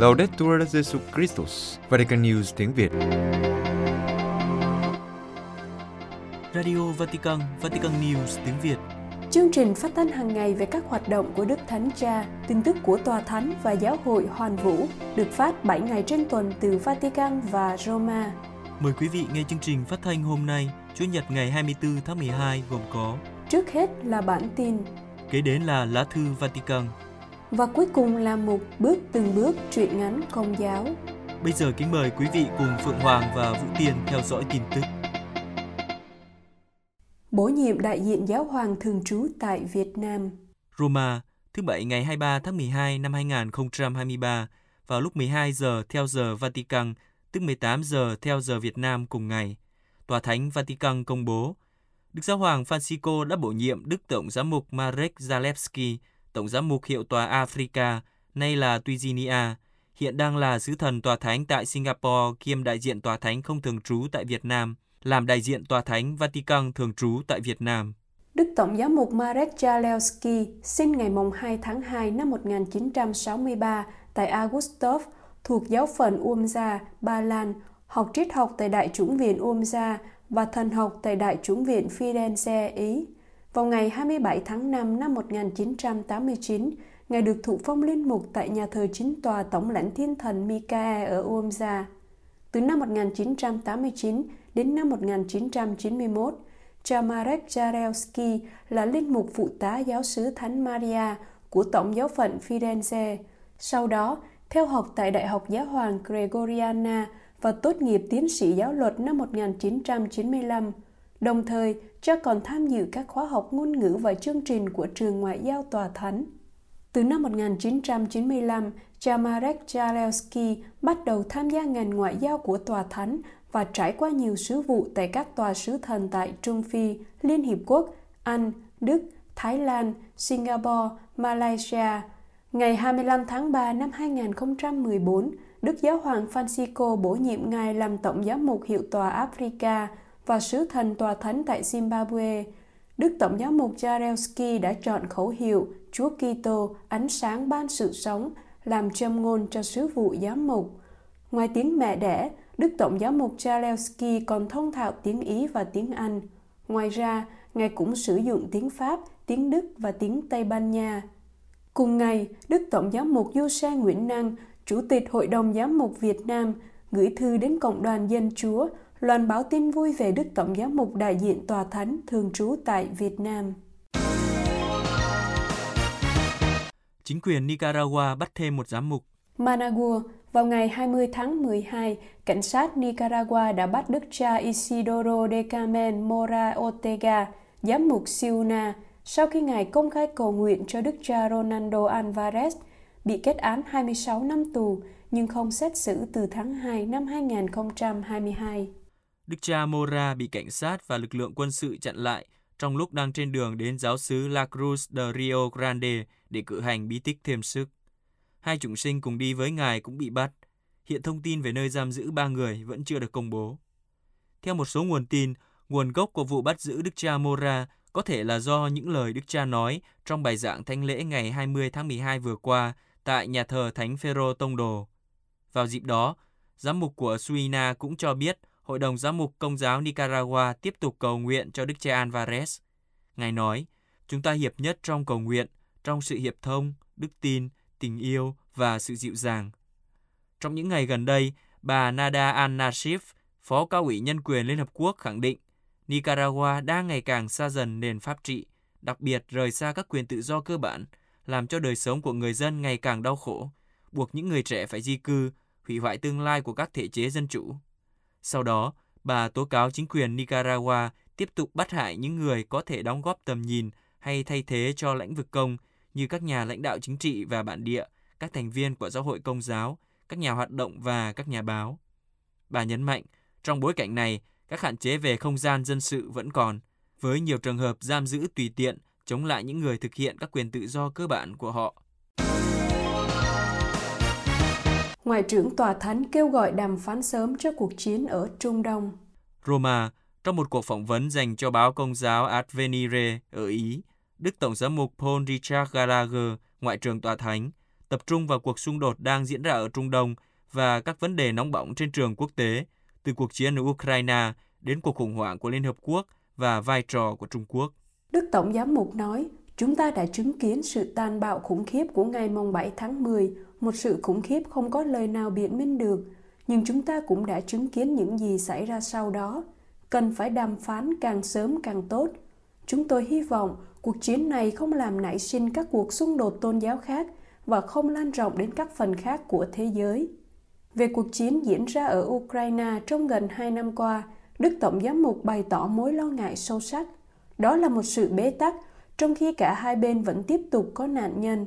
Laudetur Jesus Christus, Vatican News tiếng Việt. Radio Vatican, Vatican News tiếng Việt. Chương trình phát thanh hàng ngày về các hoạt động của Đức Thánh Cha, tin tức của Tòa Thánh và Giáo hội Hoàn Vũ được phát 7 ngày trên tuần từ Vatican và Roma. Mời quý vị nghe chương trình phát thanh hôm nay, Chủ nhật ngày 24 tháng 12 gồm có Trước hết là bản tin, Kế đến là lá thư Vatican. Và cuối cùng là một bước từng bước truyện ngắn công giáo. Bây giờ kính mời quý vị cùng Phượng Hoàng và Vũ Tiên theo dõi tin tức. Bổ nhiệm đại diện giáo hoàng thường trú tại Việt Nam. Roma, thứ Bảy ngày 23 tháng 12 năm 2023 vào lúc 12 giờ theo giờ Vatican, tức 18 giờ theo giờ Việt Nam cùng ngày. Tòa Thánh Vatican công bố, Đức Giáo hoàng Francisco đã bổ nhiệm Đức Tổng giám mục Marek Zalewski, Tổng giám mục hiệu tòa Africa, nay là Tunisia, hiện đang là sứ thần tòa thánh tại Singapore kiêm đại diện tòa thánh không thường trú tại Việt Nam, làm đại diện tòa thánh Vatican thường trú tại Việt Nam. Đức Tổng giám mục Marek Jalewski sinh ngày 2 tháng 2 năm 1963 tại Augustov thuộc giáo phận Umza, Ba Lan, học triết học tại Đại chủng viện Umza và thần học tại Đại chủng viện Firenze, Ý. Vào ngày 27 tháng 5 năm 1989, Ngài được thụ phong linh mục tại nhà thờ chính tòa Tổng lãnh thiên thần Mikae ở Uomza. Từ năm 1989 đến năm 1991, cha Marek Jarelski là linh mục phụ tá giáo sứ Thánh Maria của Tổng giáo phận Firenze. Sau đó, theo học tại Đại học Giáo hoàng Gregoriana và tốt nghiệp tiến sĩ giáo luật năm 1995. Đồng thời, cha còn tham dự các khóa học ngôn ngữ và chương trình của trường ngoại giao tòa thánh. Từ năm 1995, cha Marek Jalewski bắt đầu tham gia ngành ngoại giao của tòa thánh và trải qua nhiều sứ vụ tại các tòa sứ thần tại Trung Phi, Liên Hiệp Quốc, Anh, Đức, Thái Lan, Singapore, Malaysia. Ngày 25 tháng 3 năm 2014, Đức Giáo hoàng Francisco bổ nhiệm Ngài làm Tổng giám mục hiệu tòa Africa và sứ thần tòa thánh tại Zimbabwe. Đức Tổng giám mục Jarelski đã chọn khẩu hiệu Chúa Kitô ánh sáng ban sự sống làm châm ngôn cho sứ vụ giám mục. Ngoài tiếng mẹ đẻ, Đức Tổng giám mục Jarelski còn thông thạo tiếng Ý và tiếng Anh. Ngoài ra, Ngài cũng sử dụng tiếng Pháp, tiếng Đức và tiếng Tây Ban Nha. Cùng ngày, Đức Tổng giám mục Giuse Nguyễn Năng, Chủ tịch Hội đồng Giám mục Việt Nam, gửi thư đến Cộng đoàn Dân Chúa, loan báo tin vui về Đức Tổng giám mục đại diện Tòa Thánh thường trú tại Việt Nam. Chính quyền Nicaragua bắt thêm một giám mục. Managua, vào ngày 20 tháng 12, cảnh sát Nicaragua đã bắt đức cha Isidoro de Carmen Mora Ortega, giám mục Siuna, sau khi ngài công khai cầu nguyện cho đức cha Ronaldo Alvarez, bị kết án 26 năm tù nhưng không xét xử từ tháng 2 năm 2022. Đức cha Mora bị cảnh sát và lực lượng quân sự chặn lại trong lúc đang trên đường đến giáo xứ La Cruz de Rio Grande để cử hành bí tích thêm sức. Hai chúng sinh cùng đi với ngài cũng bị bắt. Hiện thông tin về nơi giam giữ ba người vẫn chưa được công bố. Theo một số nguồn tin, nguồn gốc của vụ bắt giữ Đức cha Mora có thể là do những lời Đức cha nói trong bài giảng thánh lễ ngày 20 tháng 12 vừa qua tại nhà thờ Thánh Phêrô Tông Đồ. Vào dịp đó, giám mục của Suina cũng cho biết Hội đồng Giám mục Công giáo Nicaragua tiếp tục cầu nguyện cho Đức cha Alvarez. Ngài nói, chúng ta hiệp nhất trong cầu nguyện, trong sự hiệp thông, đức tin, tình yêu và sự dịu dàng. Trong những ngày gần đây, bà Nada al-Nashif, Phó cao ủy nhân quyền Liên Hợp Quốc khẳng định Nicaragua đang ngày càng xa dần nền pháp trị, đặc biệt rời xa các quyền tự do cơ bản, làm cho đời sống của người dân ngày càng đau khổ, buộc những người trẻ phải di cư, hủy hoại tương lai của các thể chế dân chủ. Sau đó, bà tố cáo chính quyền Nicaragua tiếp tục bắt hại những người có thể đóng góp tầm nhìn hay thay thế cho lãnh vực công như các nhà lãnh đạo chính trị và bản địa, các thành viên của giáo hội công giáo, các nhà hoạt động và các nhà báo. Bà nhấn mạnh, trong bối cảnh này, các hạn chế về không gian dân sự vẫn còn, với nhiều trường hợp giam giữ tùy tiện chống lại những người thực hiện các quyền tự do cơ bản của họ. Ngoại trưởng Tòa Thánh kêu gọi đàm phán sớm cho cuộc chiến ở Trung Đông. Roma, trong một cuộc phỏng vấn dành cho báo công giáo Advenire ở Ý, Đức Tổng giám mục Paul Richard Gallagher, Ngoại trưởng Tòa Thánh, tập trung vào cuộc xung đột đang diễn ra ở Trung Đông và các vấn đề nóng bỏng trên trường quốc tế, từ cuộc chiến ở Ukraine đến cuộc khủng hoảng của Liên Hợp Quốc và vai trò của Trung Quốc. Đức Tổng Giám mục nói, chúng ta đã chứng kiến sự tàn bạo khủng khiếp của ngày mùng 7 tháng 10, một sự khủng khiếp không có lời nào biện minh được, nhưng chúng ta cũng đã chứng kiến những gì xảy ra sau đó. Cần phải đàm phán càng sớm càng tốt. Chúng tôi hy vọng cuộc chiến này không làm nảy sinh các cuộc xung đột tôn giáo khác và không lan rộng đến các phần khác của thế giới. Về cuộc chiến diễn ra ở Ukraine trong gần hai năm qua, Đức Tổng Giám mục bày tỏ mối lo ngại sâu sắc. Đó là một sự bế tắc, trong khi cả hai bên vẫn tiếp tục có nạn nhân.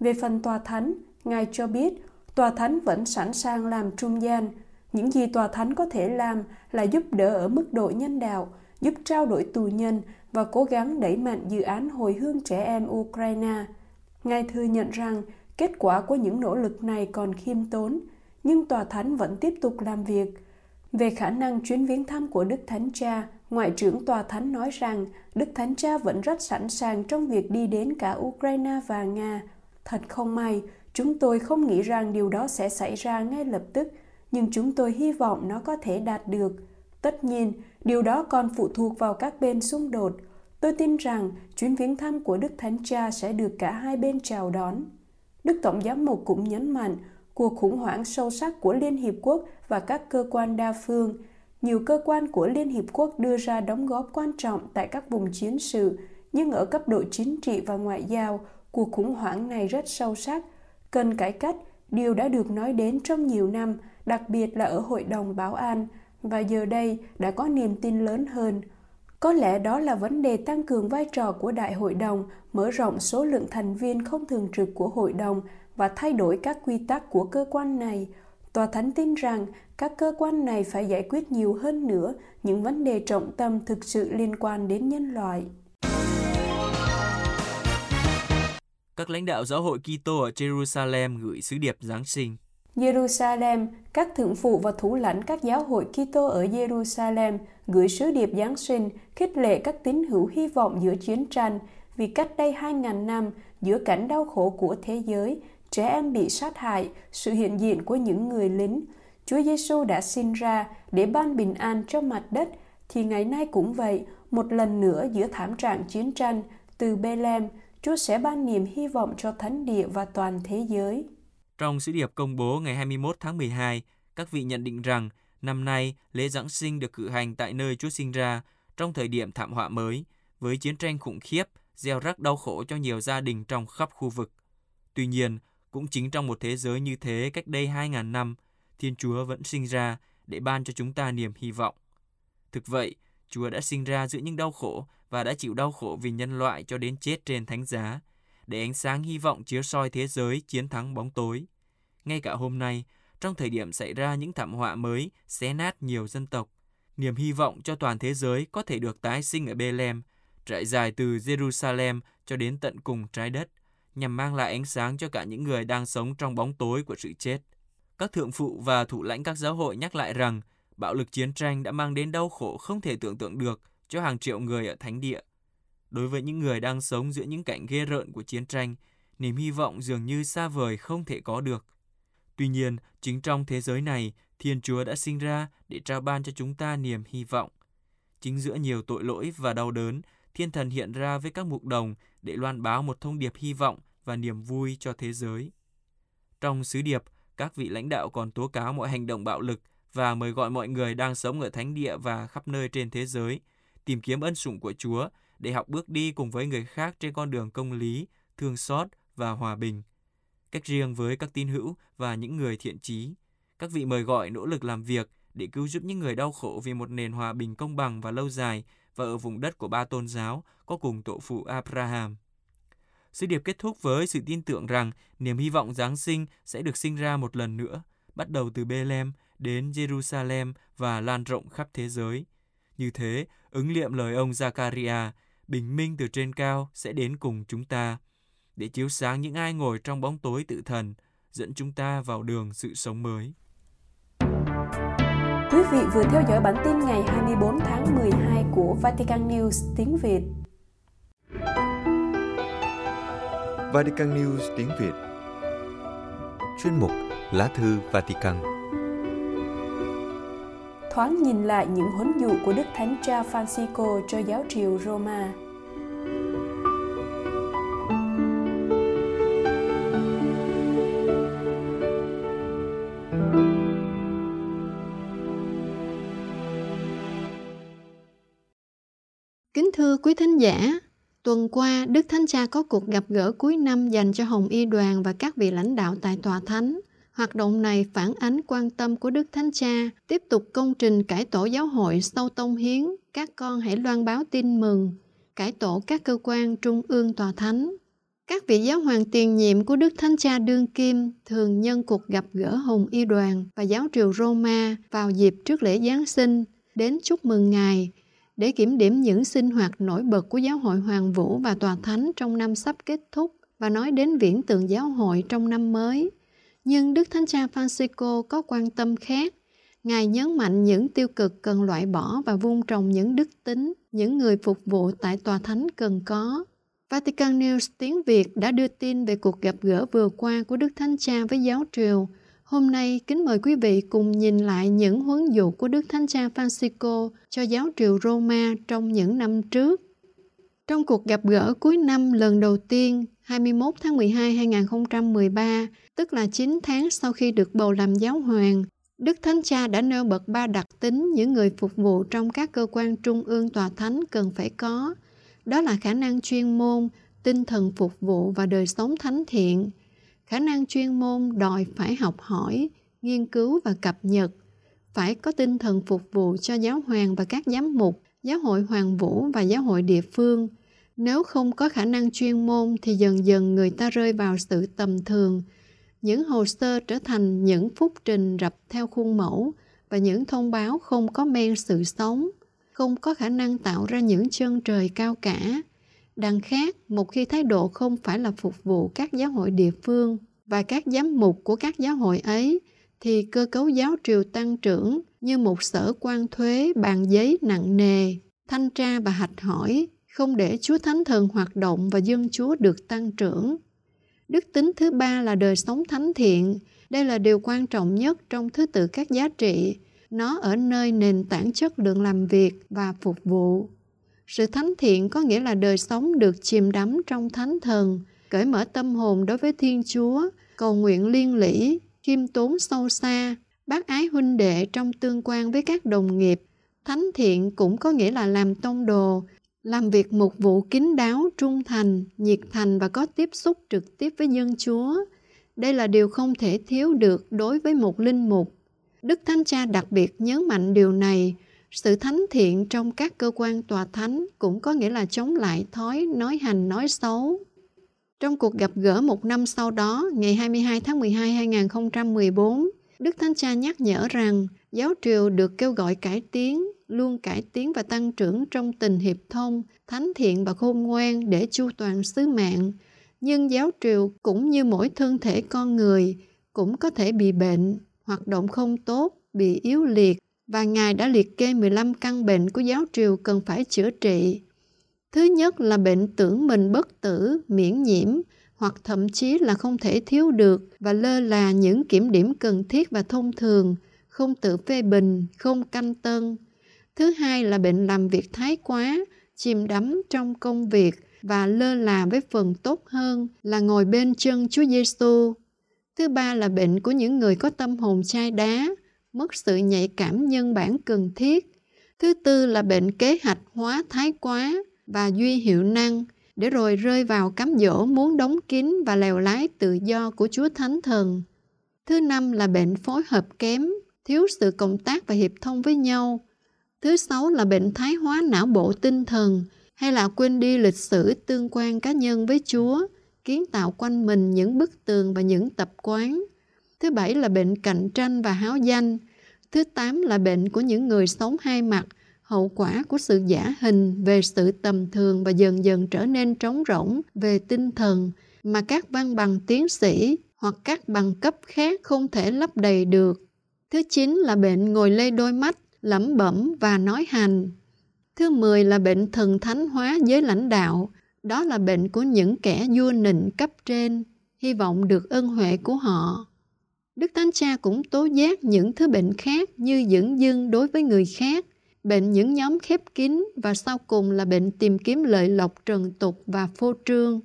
Về phần tòa thánh, Ngài cho biết tòa thánh vẫn sẵn sàng làm trung gian. Những gì tòa thánh có thể làm là giúp đỡ ở mức độ nhân đạo, giúp trao đổi tù nhân và cố gắng đẩy mạnh dự án hồi hương trẻ em Ukraine. Ngài thừa nhận rằng kết quả của những nỗ lực này còn khiêm tốn, nhưng tòa thánh vẫn tiếp tục làm việc. Về khả năng chuyến viếng thăm của Đức Thánh Cha, Ngoại trưởng Tòa Thánh nói rằng Đức Thánh Cha vẫn rất sẵn sàng trong việc đi đến cả Ukraine và Nga. Thật không may, chúng tôi không nghĩ rằng điều đó sẽ xảy ra ngay lập tức, nhưng chúng tôi hy vọng nó có thể đạt được. Tất nhiên, điều đó còn phụ thuộc vào các bên xung đột. Tôi tin rằng chuyến viếng thăm của Đức Thánh Cha sẽ được cả hai bên chào đón. Đức Tổng giám mục cũng nhấn mạnh cuộc khủng hoảng sâu sắc của Liên Hiệp Quốc và các cơ quan đa phương. Nhiều cơ quan của Liên Hiệp Quốc đưa ra đóng góp quan trọng tại các vùng chiến sự, nhưng ở cấp độ chính trị và ngoại giao, cuộc khủng hoảng này rất sâu sắc. Cần cải cách, điều đã được nói đến trong nhiều năm, đặc biệt là ở Hội đồng Bảo an, và giờ đây đã có niềm tin lớn hơn. Có lẽ đó là vấn đề tăng cường vai trò của Đại hội đồng, mở rộng số lượng thành viên không thường trực của hội đồng và thay đổi các quy tắc của cơ quan này. Tòa Thánh tin rằng các cơ quan này phải giải quyết nhiều hơn nữa những vấn đề trọng tâm thực sự liên quan đến nhân loại. Các lãnh đạo giáo hội Kitô ở Jerusalem gửi sứ điệp Giáng sinh. Jerusalem, các thượng phụ và thủ lãnh các giáo hội Kitô ở Jerusalem gửi sứ điệp Giáng sinh khích lệ các tín hữu hy vọng giữa chiến tranh vì cách đây 2.000 năm giữa cảnh đau khổ của thế giới, trẻ em bị sát hại, sự hiện diện của những người lính, Chúa Giêsu đã sinh ra để ban bình an cho mặt đất, thì ngày nay cũng vậy, một lần nữa giữa thảm trạng chiến tranh, từ Bethlehem, Chúa sẽ ban niềm hy vọng cho thánh địa và toàn thế giới. Trong sứ điệp công bố ngày 21 tháng 12, các vị nhận định rằng năm nay lễ Giáng sinh được cử hành tại nơi Chúa sinh ra trong thời điểm thảm họa mới, với chiến tranh khủng khiếp, gieo rắc đau khổ cho nhiều gia đình trong khắp khu vực. Tuy nhiên, cũng chính trong một thế giới như thế cách đây 2.000 năm, Thiên Chúa vẫn sinh ra để ban cho chúng ta niềm hy vọng. Thực vậy, Chúa đã sinh ra giữa những đau khổ và đã chịu đau khổ vì nhân loại cho đến chết trên thánh giá, để ánh sáng hy vọng chiếu soi thế giới chiến thắng bóng tối. Ngay cả hôm nay, trong thời điểm xảy ra những thảm họa mới xé nát nhiều dân tộc, niềm hy vọng cho toàn thế giới có thể được tái sinh ở Bethlehem, trải dài từ Jerusalem cho đến tận cùng trái đất, nhằm mang lại ánh sáng cho cả những người đang sống trong bóng tối của sự chết. Các thượng phụ và thủ lãnh các giáo hội nhắc lại rằng bạo lực chiến tranh đã mang đến đau khổ không thể tưởng tượng được cho hàng triệu người ở thánh địa. Đối với những người đang sống giữa những cảnh ghê rợn của chiến tranh, niềm hy vọng dường như xa vời không thể có được. Tuy nhiên, chính trong thế giới này, Thiên Chúa đã sinh ra để trao ban cho chúng ta niềm hy vọng. Chính giữa nhiều tội lỗi và đau đớn, Thiên Thần hiện ra với các mục đồng để loan báo một thông điệp hy vọng và niềm vui cho thế giới. Trong sứ điệp, các vị lãnh đạo còn tố cáo mọi hành động bạo lực và mời gọi mọi người đang sống ở thánh địa và khắp nơi trên thế giới tìm kiếm ân sủng của Chúa để học bước đi cùng với người khác trên con đường công lý, thương xót và hòa bình. Cách riêng với các tín hữu và những người thiện trí, các vị mời gọi nỗ lực làm việc để cứu giúp những người đau khổ vì một nền hòa bình công bằng và lâu dài và ở vùng đất của ba tôn giáo có cùng tổ phụ Abraham. Sứ điệp kết thúc với sự tin tưởng rằng niềm hy vọng Giáng sinh sẽ được sinh ra một lần nữa, bắt đầu từ Bethlehem đến Jerusalem và lan rộng khắp thế giới. Như thế, ứng liệm lời ông Zakaria, bình minh từ trên cao sẽ đến cùng chúng ta, để chiếu sáng những ai ngồi trong bóng tối tự thần, dẫn chúng ta vào đường sự sống mới. Quý vị vừa theo dõi bản tin ngày 24 tháng 12 của Vatican News tiếng Việt. Vatican News tiếng Việt chuyên mục Lá thư Vatican. Thoáng nhìn lại những huấn dụ của Đức Thánh Cha Francisco cho giáo triều Roma. Kính thưa quý thính giả, tuần qua Đức Thánh Cha có cuộc gặp gỡ cuối năm dành cho Hồng Y đoàn và các vị lãnh đạo tại Tòa Thánh. Hoạt động này phản ánh quan tâm của Đức Thánh Cha tiếp tục công trình cải tổ giáo hội sau tông hiến, các con hãy loan báo tin mừng, cải tổ các cơ quan trung ương tòa thánh. Các vị giáo hoàng tiền nhiệm của Đức Thánh Cha Đương Kim thường nhân cuộc gặp gỡ Hồng Y đoàn và giáo triều Roma vào dịp trước lễ Giáng sinh đến chúc mừng Ngài để kiểm điểm những sinh hoạt nổi bật của giáo hội Hoàng Vũ và Tòa Thánh trong năm sắp kết thúc và nói đến viễn tượng giáo hội trong năm mới. Nhưng Đức Thánh Cha Francisco có quan tâm khác. Ngài nhấn mạnh những tiêu cực cần loại bỏ và vun trồng những đức tính, những người phục vụ tại Tòa Thánh cần có. Vatican News tiếng Việt đã đưa tin về cuộc gặp gỡ vừa qua của Đức Thánh Cha với giáo triều. Hôm nay, kính mời quý vị cùng nhìn lại những huấn dụ của Đức Thánh Cha Francisco cho giáo triều Roma trong những năm trước. Trong cuộc gặp gỡ cuối năm lần đầu tiên, 21 tháng 12 2013, tức là 9 tháng sau khi được bầu làm giáo hoàng, Đức Thánh Cha đã nêu bật ba đặc tính những người phục vụ trong các cơ quan trung ương tòa thánh cần phải có. Đó là khả năng chuyên môn, tinh thần phục vụ và đời sống thánh thiện. Khả năng chuyên môn đòi phải học hỏi, nghiên cứu và cập nhật, phải có tinh thần phục vụ cho giáo hoàng và các giám mục, giáo hội hoàng vũ và giáo hội địa phương. Nếu không có khả năng chuyên môn thì dần dần người ta rơi vào sự tầm thường, những hồ sơ trở thành những phúc trình rập theo khuôn mẫu và những thông báo không có men sự sống, không có khả năng tạo ra những chân trời cao cả. Đằng khác, một khi thái độ không phải là phục vụ các giáo hội địa phương và các giám mục của các giáo hội ấy, thì cơ cấu giáo triều tăng trưởng như một sở quan thuế bàn giấy nặng nề, thanh tra và hạch hỏi, không để Chúa Thánh Thần hoạt động và dân Chúa được tăng trưởng. Đức tính thứ ba là đời sống thánh thiện. Đây là điều quan trọng nhất trong thứ tự các giá trị. Nó ở nơi nền tảng chất lượng làm việc và phục vụ. Sự thánh thiện có nghĩa là đời sống được chìm đắm trong thánh thần, cởi mở tâm hồn đối với Thiên Chúa, cầu nguyện liên lỉ, khiêm tốn sâu xa, bác ái huynh đệ trong tương quan với các đồng nghiệp. Thánh thiện cũng có nghĩa là làm tông đồ, làm việc một vụ kín đáo, trung thành, nhiệt thành và có tiếp xúc trực tiếp với dân Chúa. Đây là điều không thể thiếu được đối với một linh mục. Đức Thánh Cha đặc biệt nhấn mạnh điều này, sự thánh thiện trong các cơ quan tòa thánh cũng có nghĩa là chống lại thói nói hành nói xấu. Trong cuộc gặp gỡ một năm sau đó, ngày 22 tháng 12 2014, Đức Thánh Cha nhắc nhở rằng giáo triều được kêu gọi cải tiến, luôn cải tiến và tăng trưởng trong tình hiệp thông, thánh thiện và khôn ngoan để chu toàn sứ mạng. Nhưng giáo triều cũng như mỗi thân thể con người cũng có thể bị bệnh, hoạt động không tốt, bị yếu liệt và Ngài đã liệt kê 15 căn bệnh của giáo triều cần phải chữa trị. Thứ nhất là bệnh tưởng mình bất tử, miễn nhiễm, hoặc thậm chí là không thể thiếu được và lơ là những kiểm điểm cần thiết và thông thường, không tự phê bình, không canh tân. Thứ hai là bệnh làm việc thái quá, chìm đắm trong công việc và lơ là với phần tốt hơn là ngồi bên chân Chúa Giêsu. Thứ ba là bệnh của những người có tâm hồn chai đá, mất sự nhạy cảm nhân bản cần thiết. Thứ tư là bệnh kế hoạch hóa thái quá và duy hiệu năng, để rồi rơi vào cám dỗ muốn đóng kín và lèo lái tự do của Chúa Thánh Thần. Thứ năm là bệnh phối hợp kém, thiếu sự cộng tác và hiệp thông với nhau. Thứ sáu là bệnh thái hóa não bộ tinh thần hay là quên đi lịch sử tương quan cá nhân với Chúa, kiến tạo quanh mình những bức tường và những tập quán. Thứ bảy là bệnh cạnh tranh và háo danh. Thứ tám là bệnh của những người sống hai mặt – hậu quả của sự giả hình về sự tầm thường và dần dần trở nên trống rỗng về tinh thần mà các văn bằng tiến sĩ hoặc các bằng cấp khác không thể lấp đầy được. Thứ chín là bệnh ngồi lê đôi mắt, lẩm bẩm và nói hành. Thứ mười là bệnh thần thánh hóa giới lãnh đạo, đó là bệnh của những kẻ vua nịnh cấp trên, hy vọng được ân huệ của họ. Đức Thánh Cha cũng tố giác những thứ bệnh khác như dưỡng dưng đối với người khác, bệnh những nhóm khép kín và sau cùng là bệnh tìm kiếm lợi lộc trần tục và phô trương.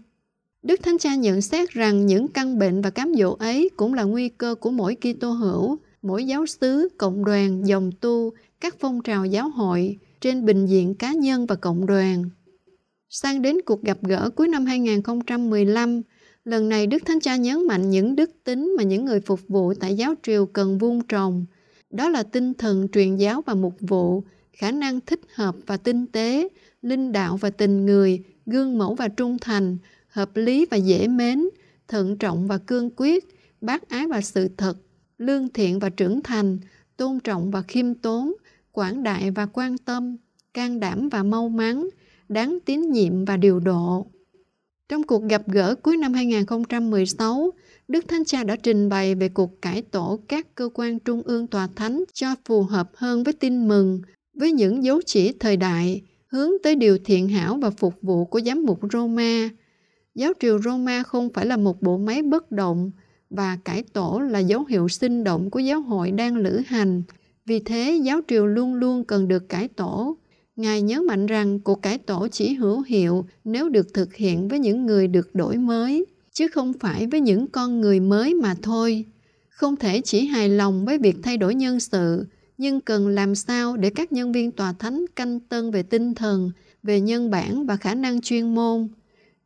Đức Thánh Cha nhận xét rằng những căn bệnh và cám dỗ ấy cũng là nguy cơ của mỗi Kitô hữu, mỗi giáo xứ, cộng đoàn, dòng tu, các phong trào giáo hội trên bình diện cá nhân và cộng đoàn. Sang đến cuộc gặp gỡ cuối năm 2015, lần này Đức Thánh Cha nhấn mạnh những đức tính mà những người phục vụ tại giáo triều cần vun trồng. Đó là tinh thần truyền giáo và mục vụ, khả năng thích hợp và tinh tế, linh đạo và tình người, gương mẫu và trung thành, hợp lý và dễ mến, thận trọng và cương quyết, bác ái và sự thật, lương thiện và trưởng thành, tôn trọng và khiêm tốn, quảng đại và quan tâm, can đảm và mau mắn, đáng tín nhiệm và điều độ. Trong cuộc gặp gỡ cuối năm 2016, Đức Thánh Cha đã trình bày về cuộc cải tổ các cơ quan trung ương tòa thánh cho phù hợp hơn với tin mừng, với những dấu chỉ thời đại, hướng tới điều thiện hảo và phục vụ của giám mục Roma. Giáo triều Roma không phải là một bộ máy bất động và cải tổ là dấu hiệu sinh động của giáo hội đang lữ hành. Vì thế, giáo triều luôn luôn cần được cải tổ. Ngài nhấn mạnh rằng cuộc cải tổ chỉ hữu hiệu nếu được thực hiện với những người được đổi mới, chứ không phải với những con người mới mà thôi. Không thể chỉ hài lòng với việc thay đổi nhân sự, nhưng cần làm sao để các nhân viên tòa thánh canh tân về tinh thần, về nhân bản và khả năng chuyên môn.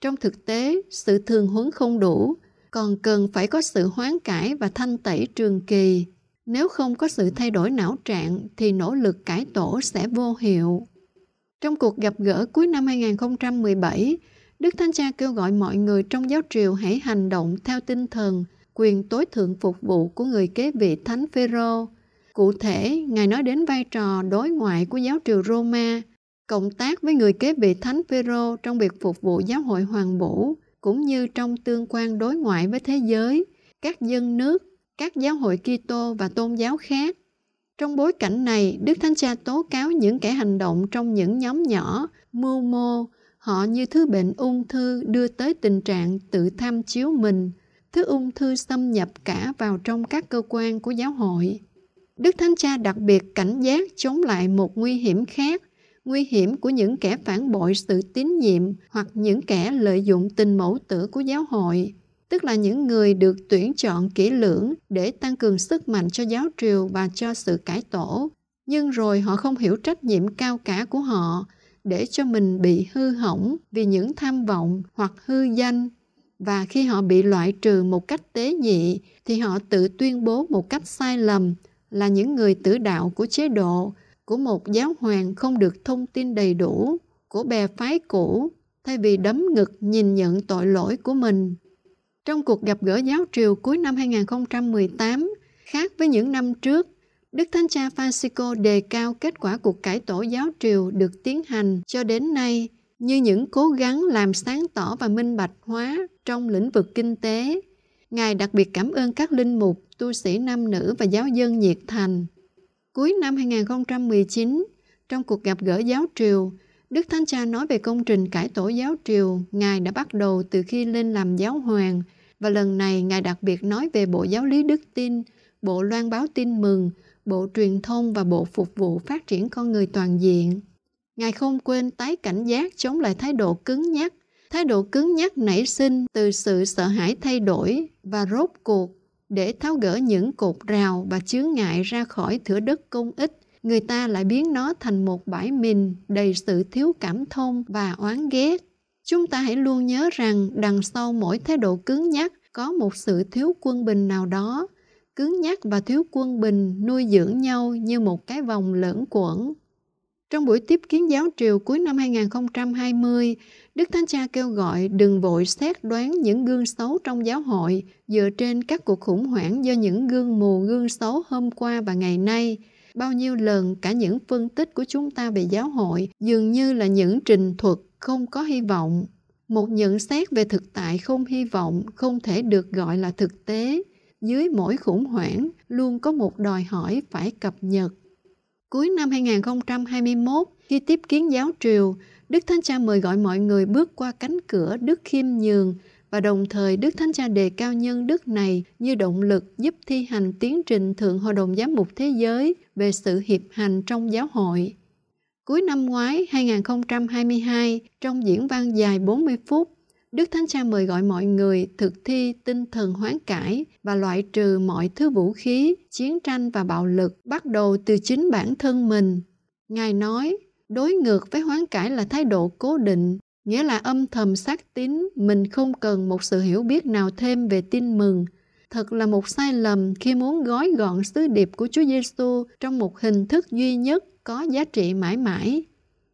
Trong thực tế, sự thường huấn không đủ, còn cần phải có sự hoán cải và thanh tẩy trường kỳ. Nếu không có sự thay đổi não trạng thì nỗ lực cải tổ sẽ vô hiệu. Trong cuộc gặp gỡ cuối năm 2017, Đức Thánh Cha kêu gọi mọi người trong giáo triều hãy hành động theo tinh thần quyền tối thượng phục vụ của người kế vị Thánh Phêrô. Cụ thể, Ngài nói đến vai trò đối ngoại của giáo triều Roma, cộng tác với người kế vị Thánh Phêrô trong việc phục vụ giáo hội hoàng vũ cũng như trong tương quan đối ngoại với thế giới, các dân nước, các giáo hội Kitô và tôn giáo khác. Trong bối cảnh này, Đức Thánh Cha tố cáo những kẻ hành động trong những nhóm nhỏ, mưu mô, họ như thứ bệnh ung thư đưa tới tình trạng tự tham chiếu mình, thứ ung thư xâm nhập cả vào trong các cơ quan của giáo hội. Đức Thánh Cha đặc biệt cảnh giác chống lại một nguy hiểm khác, nguy hiểm của những kẻ phản bội sự tín nhiệm hoặc những kẻ lợi dụng tình mẫu tử của giáo hội, tức là những người được tuyển chọn kỹ lưỡng để tăng cường sức mạnh cho giáo triều và cho sự cải tổ. Nhưng rồi họ không hiểu trách nhiệm cao cả của họ để cho mình bị hư hỏng vì những tham vọng hoặc hư danh và khi họ bị loại trừ một cách tế nhị thì họ tự tuyên bố một cách sai lầm là những người tử đạo của chế độ của một giáo hoàng không được thông tin đầy đủ của bè phái cũ thay vì đấm ngực nhìn nhận tội lỗi của mình. Trong cuộc gặp gỡ giáo triều cuối năm 2018, khác với những năm trước, Đức Thánh Cha Francisco đề cao kết quả cuộc cải tổ giáo triều được tiến hành cho đến nay như những cố gắng làm sáng tỏ và minh bạch hóa trong lĩnh vực kinh tế. Ngài đặc biệt cảm ơn các linh mục, tu sĩ nam nữ và giáo dân nhiệt thành Cuối năm 2019, trong cuộc gặp gỡ giáo triều, Đức Thánh Cha nói về công trình cải tổ giáo triều Ngài đã bắt đầu từ khi lên làm giáo hoàng và lần này Ngài đặc biệt nói về Bộ Giáo lý Đức tin, Bộ Loan báo tin mừng, Bộ Truyền thông và Bộ Phục vụ Phát triển con người toàn diện. Ngài không quên tái cảnh giác chống lại thái độ cứng nhắc. Thái độ cứng nhắc nảy sinh từ sự sợ hãi thay đổi và rốt cuộc để tháo gỡ những cột rào và chướng ngại ra khỏi thửa đất công ích. Người ta lại biến nó thành một bãi mìn đầy sự thiếu cảm thông và oán ghét. Chúng ta hãy luôn nhớ rằng đằng sau mỗi thái độ cứng nhắc có một sự thiếu quân bình nào đó. Cứng nhắc và thiếu quân bình nuôi dưỡng nhau như một cái vòng lẫn quẩn trong buổi tiếp kiến giáo triều cuối năm 2020, Đức Thánh Cha kêu gọi đừng vội xét đoán những gương xấu trong giáo hội dựa trên các cuộc khủng hoảng do những gương mù gương xấu hôm qua và ngày nay. Bao nhiêu lần cả những phân tích của chúng ta về giáo hội dường như là những trình thuật không có hy vọng. Một nhận xét về thực tại không hy vọng không thể được gọi là thực tế. Dưới mỗi khủng hoảng luôn có một đòi hỏi phải cập nhật. Cuối năm 2021, khi tiếp kiến giáo triều, Đức Thánh Cha mời gọi mọi người bước qua cánh cửa Đức Khiêm Nhường và đồng thời Đức Thánh Cha đề cao nhân đức này như động lực giúp thi hành tiến trình Thượng Hội đồng Giám mục Thế giới về sự hiệp hành trong giáo hội. Cuối năm ngoái 2022, trong diễn văn dài 40 phút, Đức Thánh Cha mời gọi mọi người thực thi tinh thần hoán cải và loại trừ mọi thứ vũ khí, chiến tranh và bạo lực bắt đầu từ chính bản thân mình. Ngài nói, đối ngược với hoán cải là thái độ cố định, nghĩa là âm thầm xác tín mình không cần một sự hiểu biết nào thêm về tin mừng. Thật là một sai lầm khi muốn gói gọn sứ điệp của Chúa Giêsu trong một hình thức duy nhất có giá trị mãi mãi.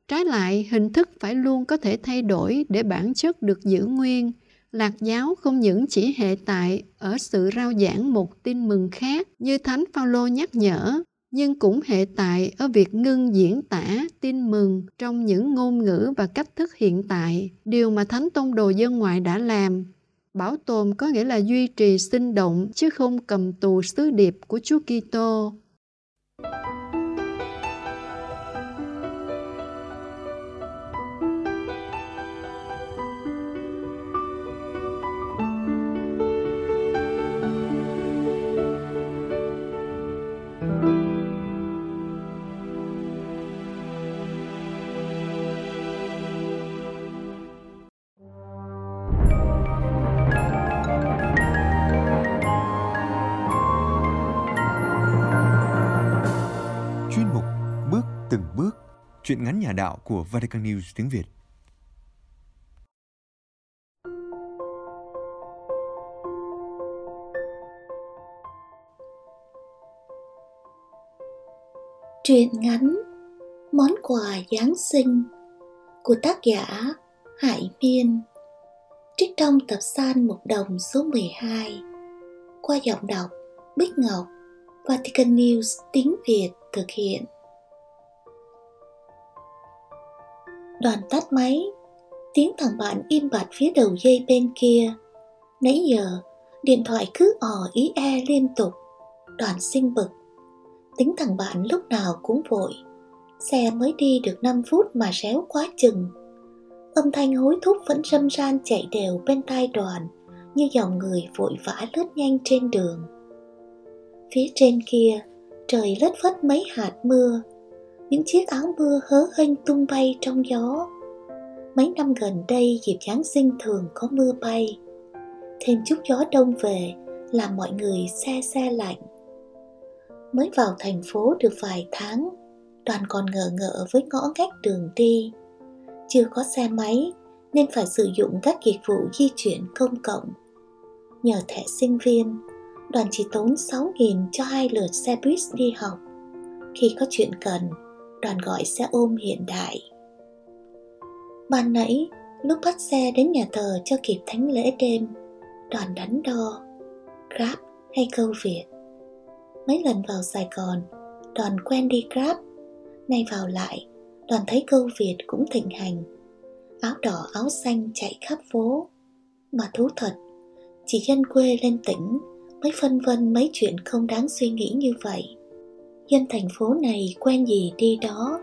Trái lại, hình thức phải luôn có thể thay đổi để bản chất được giữ nguyên. Lạc giáo không những chỉ hệ tại ở sự rao giảng một tin mừng khác như Thánh Phaolô nhắc nhở, nhưng cũng hệ tại ở việc ngưng diễn tả tin mừng trong những ngôn ngữ và cách thức hiện tại, điều mà Thánh Tông Đồ Dân Ngoại đã làm. Bảo tồn có nghĩa là duy trì sinh động chứ không cầm tù sứ điệp của Chúa Kitô. Truyện ngắn nhà đạo của Vatican News tiếng Việt. Truyện ngắn, Món quà Giáng sinh của tác giả Hải Miên, trích trong tập san một đồng số 12 qua giọng đọc Bích Ngọc, Vatican News tiếng Việt thực hiện Đoàn tắt máy, tiếng thằng bạn im bặt phía đầu dây bên kia. Nãy giờ, điện thoại cứ ò ý e liên tục. Đoàn sinh bực. Tính thằng bạn lúc nào cũng vội. Xe mới đi được 5 phút mà réo quá chừng. Âm thanh hối thúc vẫn râm ran chạy đều bên tai đoàn như dòng người vội vã lướt nhanh trên đường. Phía trên kia, trời lất phất mấy hạt mưa những chiếc áo mưa hớ hênh tung bay trong gió. Mấy năm gần đây, dịp giáng sinh thường có mưa bay. Thêm chút gió đông về, làm mọi người xe xe lạnh. Mới vào thành phố được vài tháng, đoàn còn ngờ ngợ với ngõ ngách đường đi. Chưa có xe máy, nên phải sử dụng các dịch vụ di chuyển công cộng. Nhờ thẻ sinh viên, đoàn chỉ tốn 6.000 cho hai lượt xe buýt đi học. Khi có chuyện cần đoàn gọi xe ôm hiện đại. Ban nãy, lúc bắt xe đến nhà thờ cho kịp thánh lễ đêm, đoàn đắn đo, Grab hay câu Việt. Mấy lần vào Sài Gòn, đoàn quen đi Grab, nay vào lại, đoàn thấy câu Việt cũng thịnh hành. Áo đỏ áo xanh chạy khắp phố. Mà thú thật, chỉ dân quê lên tỉnh mới phân vân mấy chuyện không đáng suy nghĩ như vậy dân thành phố này quen gì đi đó.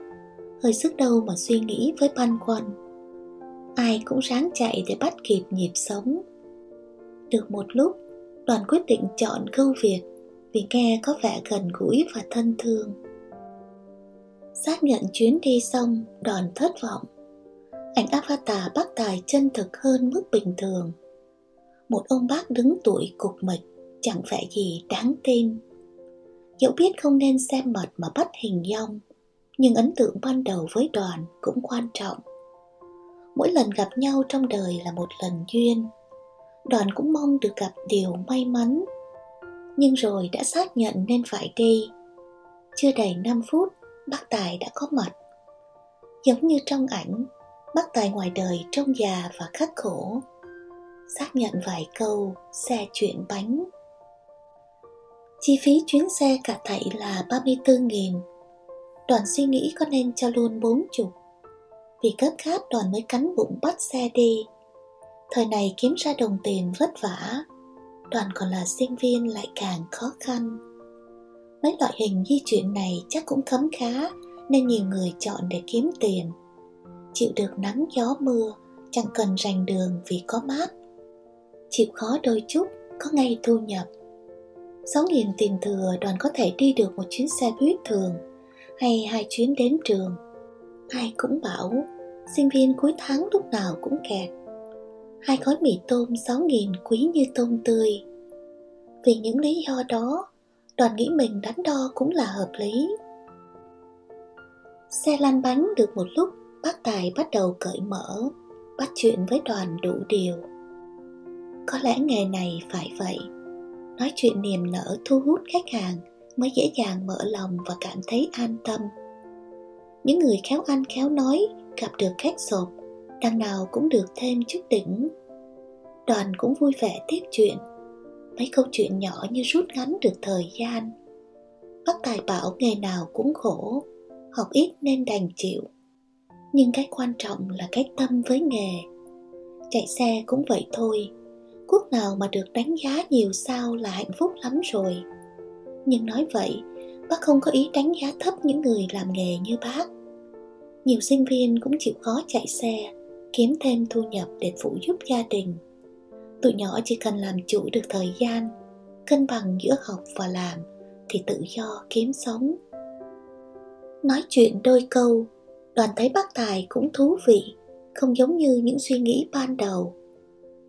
Hơi sức đâu mà suy nghĩ với băn khoăn. Ai cũng ráng chạy để bắt kịp nhịp sống. Được một lúc, đoàn quyết định chọn câu việt vì nghe có vẻ gần gũi và thân thương. Xác nhận chuyến đi xong, đoàn thất vọng. Ảnh avatar bác tài chân thực hơn mức bình thường. Một ông bác đứng tuổi cục mịch chẳng vẻ gì đáng tin. Dẫu biết không nên xem mật mà bắt hình dong, nhưng ấn tượng ban đầu với đoàn cũng quan trọng. Mỗi lần gặp nhau trong đời là một lần duyên. Đoàn cũng mong được gặp điều may mắn. Nhưng rồi đã xác nhận nên phải đi. Chưa đầy 5 phút, bác Tài đã có mặt. Giống như trong ảnh, bác Tài ngoài đời trông già và khắc khổ. Xác nhận vài câu, xe chuyển bánh Chi phí chuyến xe cả thảy là 34.000 Đoàn suy nghĩ có nên cho luôn 40 Vì cấp gáp đoàn mới cắn bụng bắt xe đi. Thời này kiếm ra đồng tiền vất vả, Đoàn còn là sinh viên lại càng khó khăn. Mấy loại hình di chuyển này chắc cũng khấm khá, Nên nhiều người chọn để kiếm tiền. Chịu được nắng, gió, mưa, Chẳng cần rành đường vì có mát. Chịu khó đôi chút, có ngay thu nhập. 6.000 tiền thừa đoàn có thể đi được một chuyến xe buýt thường hay hai chuyến đến trường. Ai cũng bảo, sinh viên cuối tháng lúc nào cũng kẹt. Hai gói mì tôm 6.000 quý như tôm tươi. Vì những lý do đó, đoàn nghĩ mình đánh đo cũng là hợp lý. Xe lăn bánh được một lúc, bác tài bắt đầu cởi mở, bắt chuyện với đoàn đủ điều. Có lẽ nghề này phải vậy nói chuyện niềm nở thu hút khách hàng mới dễ dàng mở lòng và cảm thấy an tâm. Những người khéo ăn khéo nói, gặp được khách sộp, đằng nào cũng được thêm chút đỉnh. Đoàn cũng vui vẻ tiếp chuyện. Mấy câu chuyện nhỏ như rút ngắn được thời gian. Bác tài bảo nghề nào cũng khổ, học ít nên đành chịu. Nhưng cái quan trọng là cái tâm với nghề. Chạy xe cũng vậy thôi quốc nào mà được đánh giá nhiều sao là hạnh phúc lắm rồi. Nhưng nói vậy, bác không có ý đánh giá thấp những người làm nghề như bác. Nhiều sinh viên cũng chịu khó chạy xe, kiếm thêm thu nhập để phụ giúp gia đình. Tụi nhỏ chỉ cần làm chủ được thời gian, cân bằng giữa học và làm thì tự do kiếm sống. Nói chuyện đôi câu, đoàn thấy bác tài cũng thú vị, không giống như những suy nghĩ ban đầu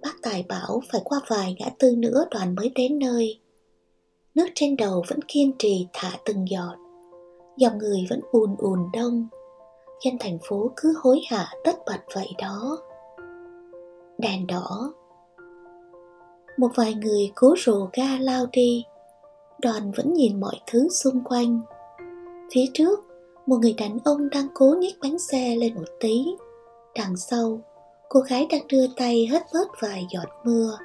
bác tài bảo phải qua vài ngã tư nữa đoàn mới đến nơi. Nước trên đầu vẫn kiên trì thả từng giọt. Dòng người vẫn ùn ùn đông. Dân thành phố cứ hối hả tất bật vậy đó. Đèn đỏ. Một vài người cố rồ ga lao đi. Đoàn vẫn nhìn mọi thứ xung quanh. Phía trước, một người đàn ông đang cố nhích bánh xe lên một tí. Đằng sau cô gái đang đưa tay hất bớt vài giọt mưa.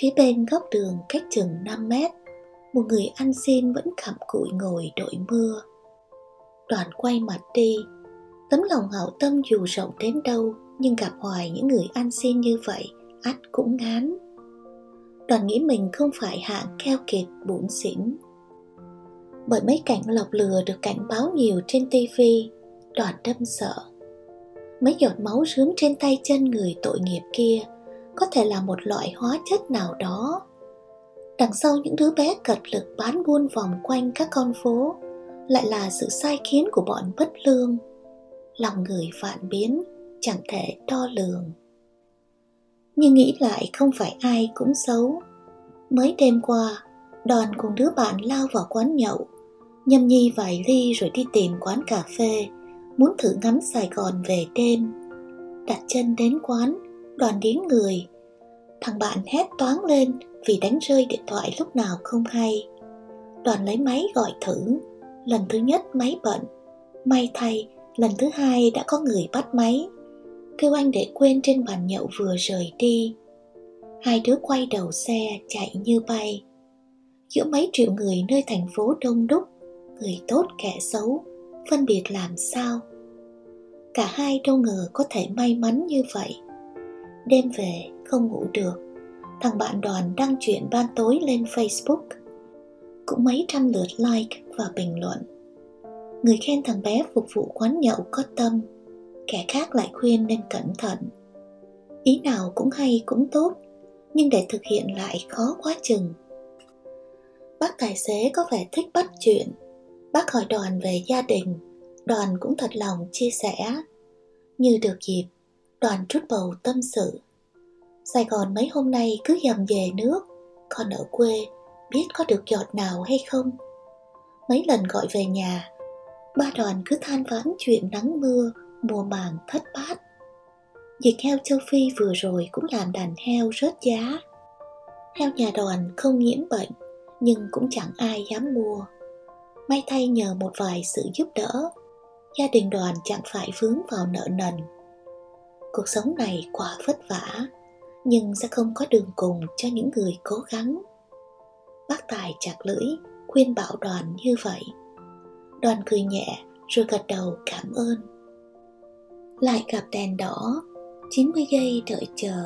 Phía bên góc đường cách chừng 5 mét, một người ăn xin vẫn khẩm cụi ngồi đội mưa. Đoàn quay mặt đi. Tấm lòng hảo tâm dù rộng đến đâu, nhưng gặp hoài những người ăn xin như vậy, ắt cũng ngán. Đoàn nghĩ mình không phải hạng keo kiệt, bủn xỉn. Bởi mấy cảnh lọc lừa được cảnh báo nhiều trên tivi đoàn đâm sợ mấy giọt máu rướm trên tay chân người tội nghiệp kia, có thể là một loại hóa chất nào đó. Đằng sau những đứa bé cật lực bán buôn vòng quanh các con phố, lại là sự sai khiến của bọn bất lương. Lòng người vạn biến, chẳng thể đo lường. Nhưng nghĩ lại không phải ai cũng xấu. Mới đêm qua đoàn cùng đứa bạn lao vào quán nhậu, nhâm nhi vài ly rồi đi tìm quán cà phê muốn thử ngắm sài gòn về đêm. Đặt chân đến quán, đoàn đến người. Thằng bạn hét toáng lên vì đánh rơi điện thoại lúc nào không hay. Đoàn lấy máy gọi thử. Lần thứ nhất máy bận. May thay, lần thứ hai đã có người bắt máy. Kêu anh để quên trên bàn nhậu vừa rời đi. Hai đứa quay đầu xe, chạy như bay. Giữa mấy triệu người nơi thành phố đông đúc, người tốt kẻ xấu, phân biệt làm sao? Cả hai đâu ngờ có thể may mắn như vậy. Đêm về, không ngủ được, thằng bạn đoàn đăng chuyện ban tối lên facebook. Cũng mấy trăm lượt like và bình luận. Người khen thằng bé phục vụ quán nhậu có tâm, kẻ khác lại khuyên nên cẩn thận. Ý nào cũng hay cũng tốt, nhưng để thực hiện lại khó quá chừng. Bác tài xế có vẻ thích bắt chuyện. Bác hỏi đoàn về gia đình đoàn cũng thật lòng chia sẻ. Như được dịp, đoàn trút bầu tâm sự. Sài gòn mấy hôm nay cứ dầm về nước còn ở quê biết có được giọt nào hay không? Mấy lần gọi về nhà, ba đoàn cứ than vãn chuyện nắng mưa, mùa màng thất bát. Dịch heo châu phi vừa rồi cũng làm đàn heo rớt giá. Heo nhà đoàn không nhiễm bệnh, nhưng cũng chẳng ai dám mua. May thay nhờ một vài sự giúp đỡ gia đình đoàn chẳng phải vướng vào nợ nần. Cuộc sống này quả vất vả, nhưng sẽ không có đường cùng cho những người cố gắng. Bác tài chặt lưỡi, khuyên bảo đoàn như vậy. Đoàn cười nhẹ, rồi gật đầu cảm ơn. Lại gặp đèn đỏ 90 giây đợi chờ.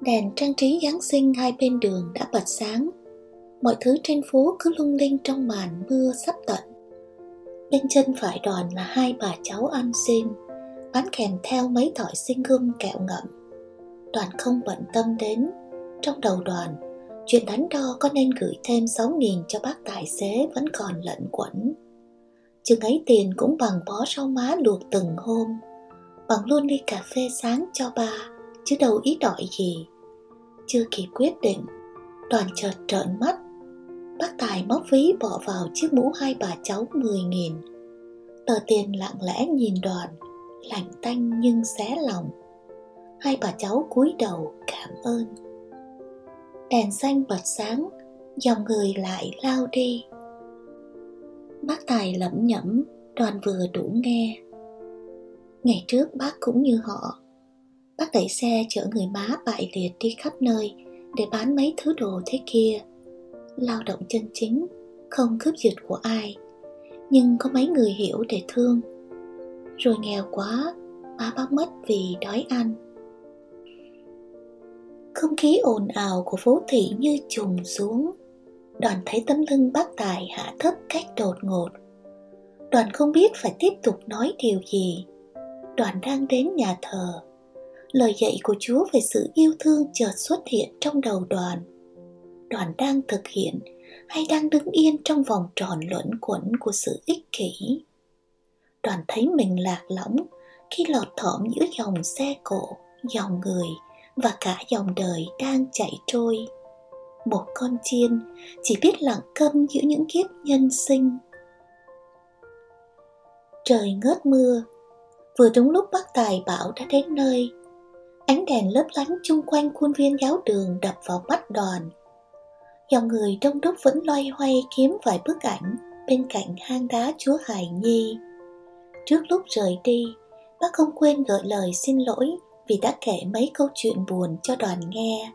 Đèn trang trí giáng sinh hai bên đường đã bật sáng. Mọi thứ trên phố cứ lung linh trong màn mưa sắp tận bên chân phải đoàn là hai bà cháu ăn xin bán kèm theo mấy thỏi sinh gum kẹo ngậm đoàn không bận tâm đến. Trong đầu đoàn, chuyện đắn đo có nên gửi thêm 6.000 cho bác tài xế vẫn còn lận quẩn. Chừng ấy tiền cũng bằng bó rau má luộc từng hôm, bằng luôn ly cà phê sáng cho ba, chứ đâu ý đòi gì. Chưa kịp quyết định, đoàn chợt trợn mắt. Bác Tài móc ví bỏ vào chiếc mũ hai bà cháu 10.000. Tờ tiền lặng lẽ nhìn đoàn, lạnh tanh nhưng xé lòng. Hai bà cháu cúi đầu cảm ơn. Đèn xanh bật sáng, dòng người lại lao đi. Bác Tài lẩm nhẩm, đoàn vừa đủ nghe. Ngày trước bác cũng như họ. Bác đẩy xe chở người má bại liệt đi khắp nơi để bán mấy thứ đồ thế kia. Lao động chân chính, không cướp giật của ai. Nhưng có mấy người hiểu để thương. Rồi nghèo quá, má bác mất vì đói ăn. Không khí ồn ào của phố thị như trùng xuống đoàn thấy tấm lưng bác tài hạ thấp cách đột ngột đoàn không biết phải tiếp tục nói điều gì đoàn đang đến nhà thờ lời dạy của chúa về sự yêu thương chợt xuất hiện trong đầu đoàn đoàn đang thực hiện hay đang đứng yên trong vòng tròn luẩn quẩn của sự ích kỷ? Đoàn thấy mình lạc lõng khi lọt thỏm giữa dòng xe cộ, dòng người và cả dòng đời đang chạy trôi. Một con chiên chỉ biết lặng câm giữa những kiếp nhân sinh. Trời ngớt mưa, vừa đúng lúc bác tài bảo đã đến nơi. Ánh đèn lấp lánh chung quanh khuôn viên giáo đường đập vào mắt đoàn dòng người đông đúc vẫn loay hoay kiếm vài bức ảnh bên cạnh hang đá chúa hải nhi trước lúc rời đi, bác không quên gợi lời xin lỗi vì đã kể mấy câu chuyện buồn cho đoàn nghe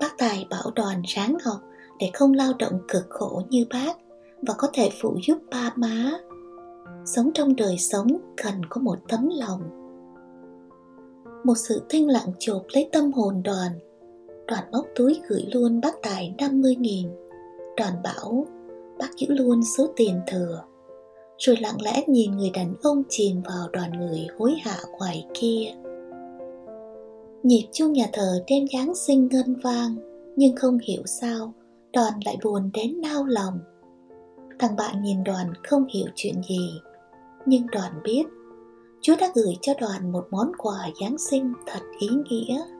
Bác Tài bảo đoàn ráng học để không lao động cực khổ như bác và có thể phụ giúp ba má. Sống trong đời sống cần có một tấm lòng. Một sự thanh lặng chộp lấy tâm hồn đoàn. Đoàn móc túi gửi luôn bác Tài 50 nghìn. Đoàn bảo bác giữ luôn số tiền thừa. Rồi lặng lẽ nhìn người đàn ông chìm vào đoàn người hối hả ngoài kia. Nhịp chuông nhà thờ đêm Giáng sinh ngân vang, nhưng không hiểu sao, đoàn lại buồn đến nao lòng. Thằng bạn nhìn đoàn không hiểu chuyện gì, nhưng đoàn biết Chúa đã gửi cho đoàn một món quà Giáng sinh thật ý nghĩa.